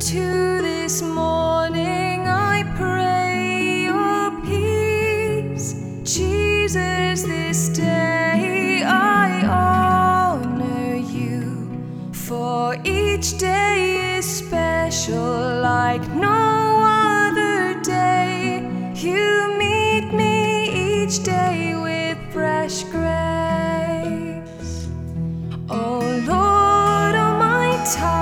into this morning, I pray your peace. Jesus, this day I honor you, for each day is special like no other day. You meet me each day with fresh grace. Oh Lord, oh my time.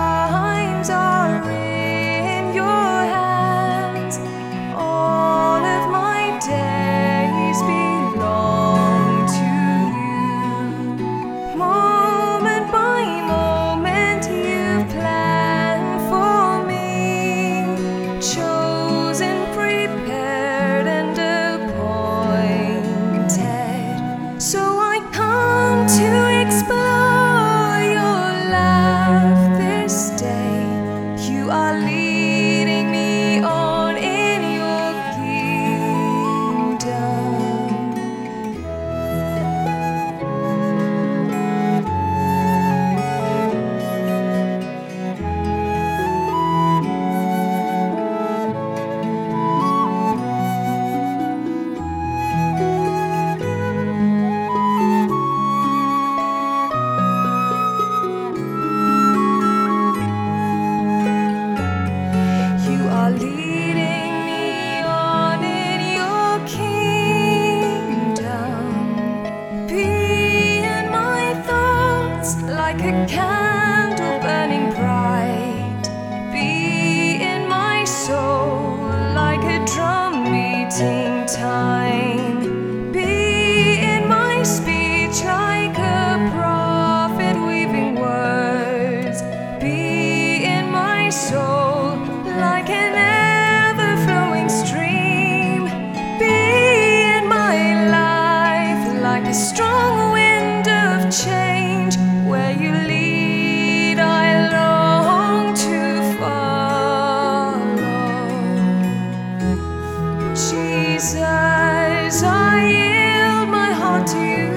to like a candle burning bright. Be in my soul like a drum beating time. desires. I yield my heart to you.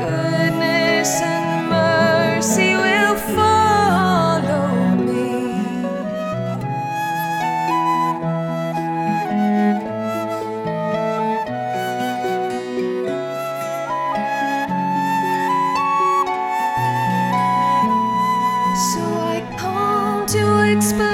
Goodness and mercy will follow me. So I come to explain.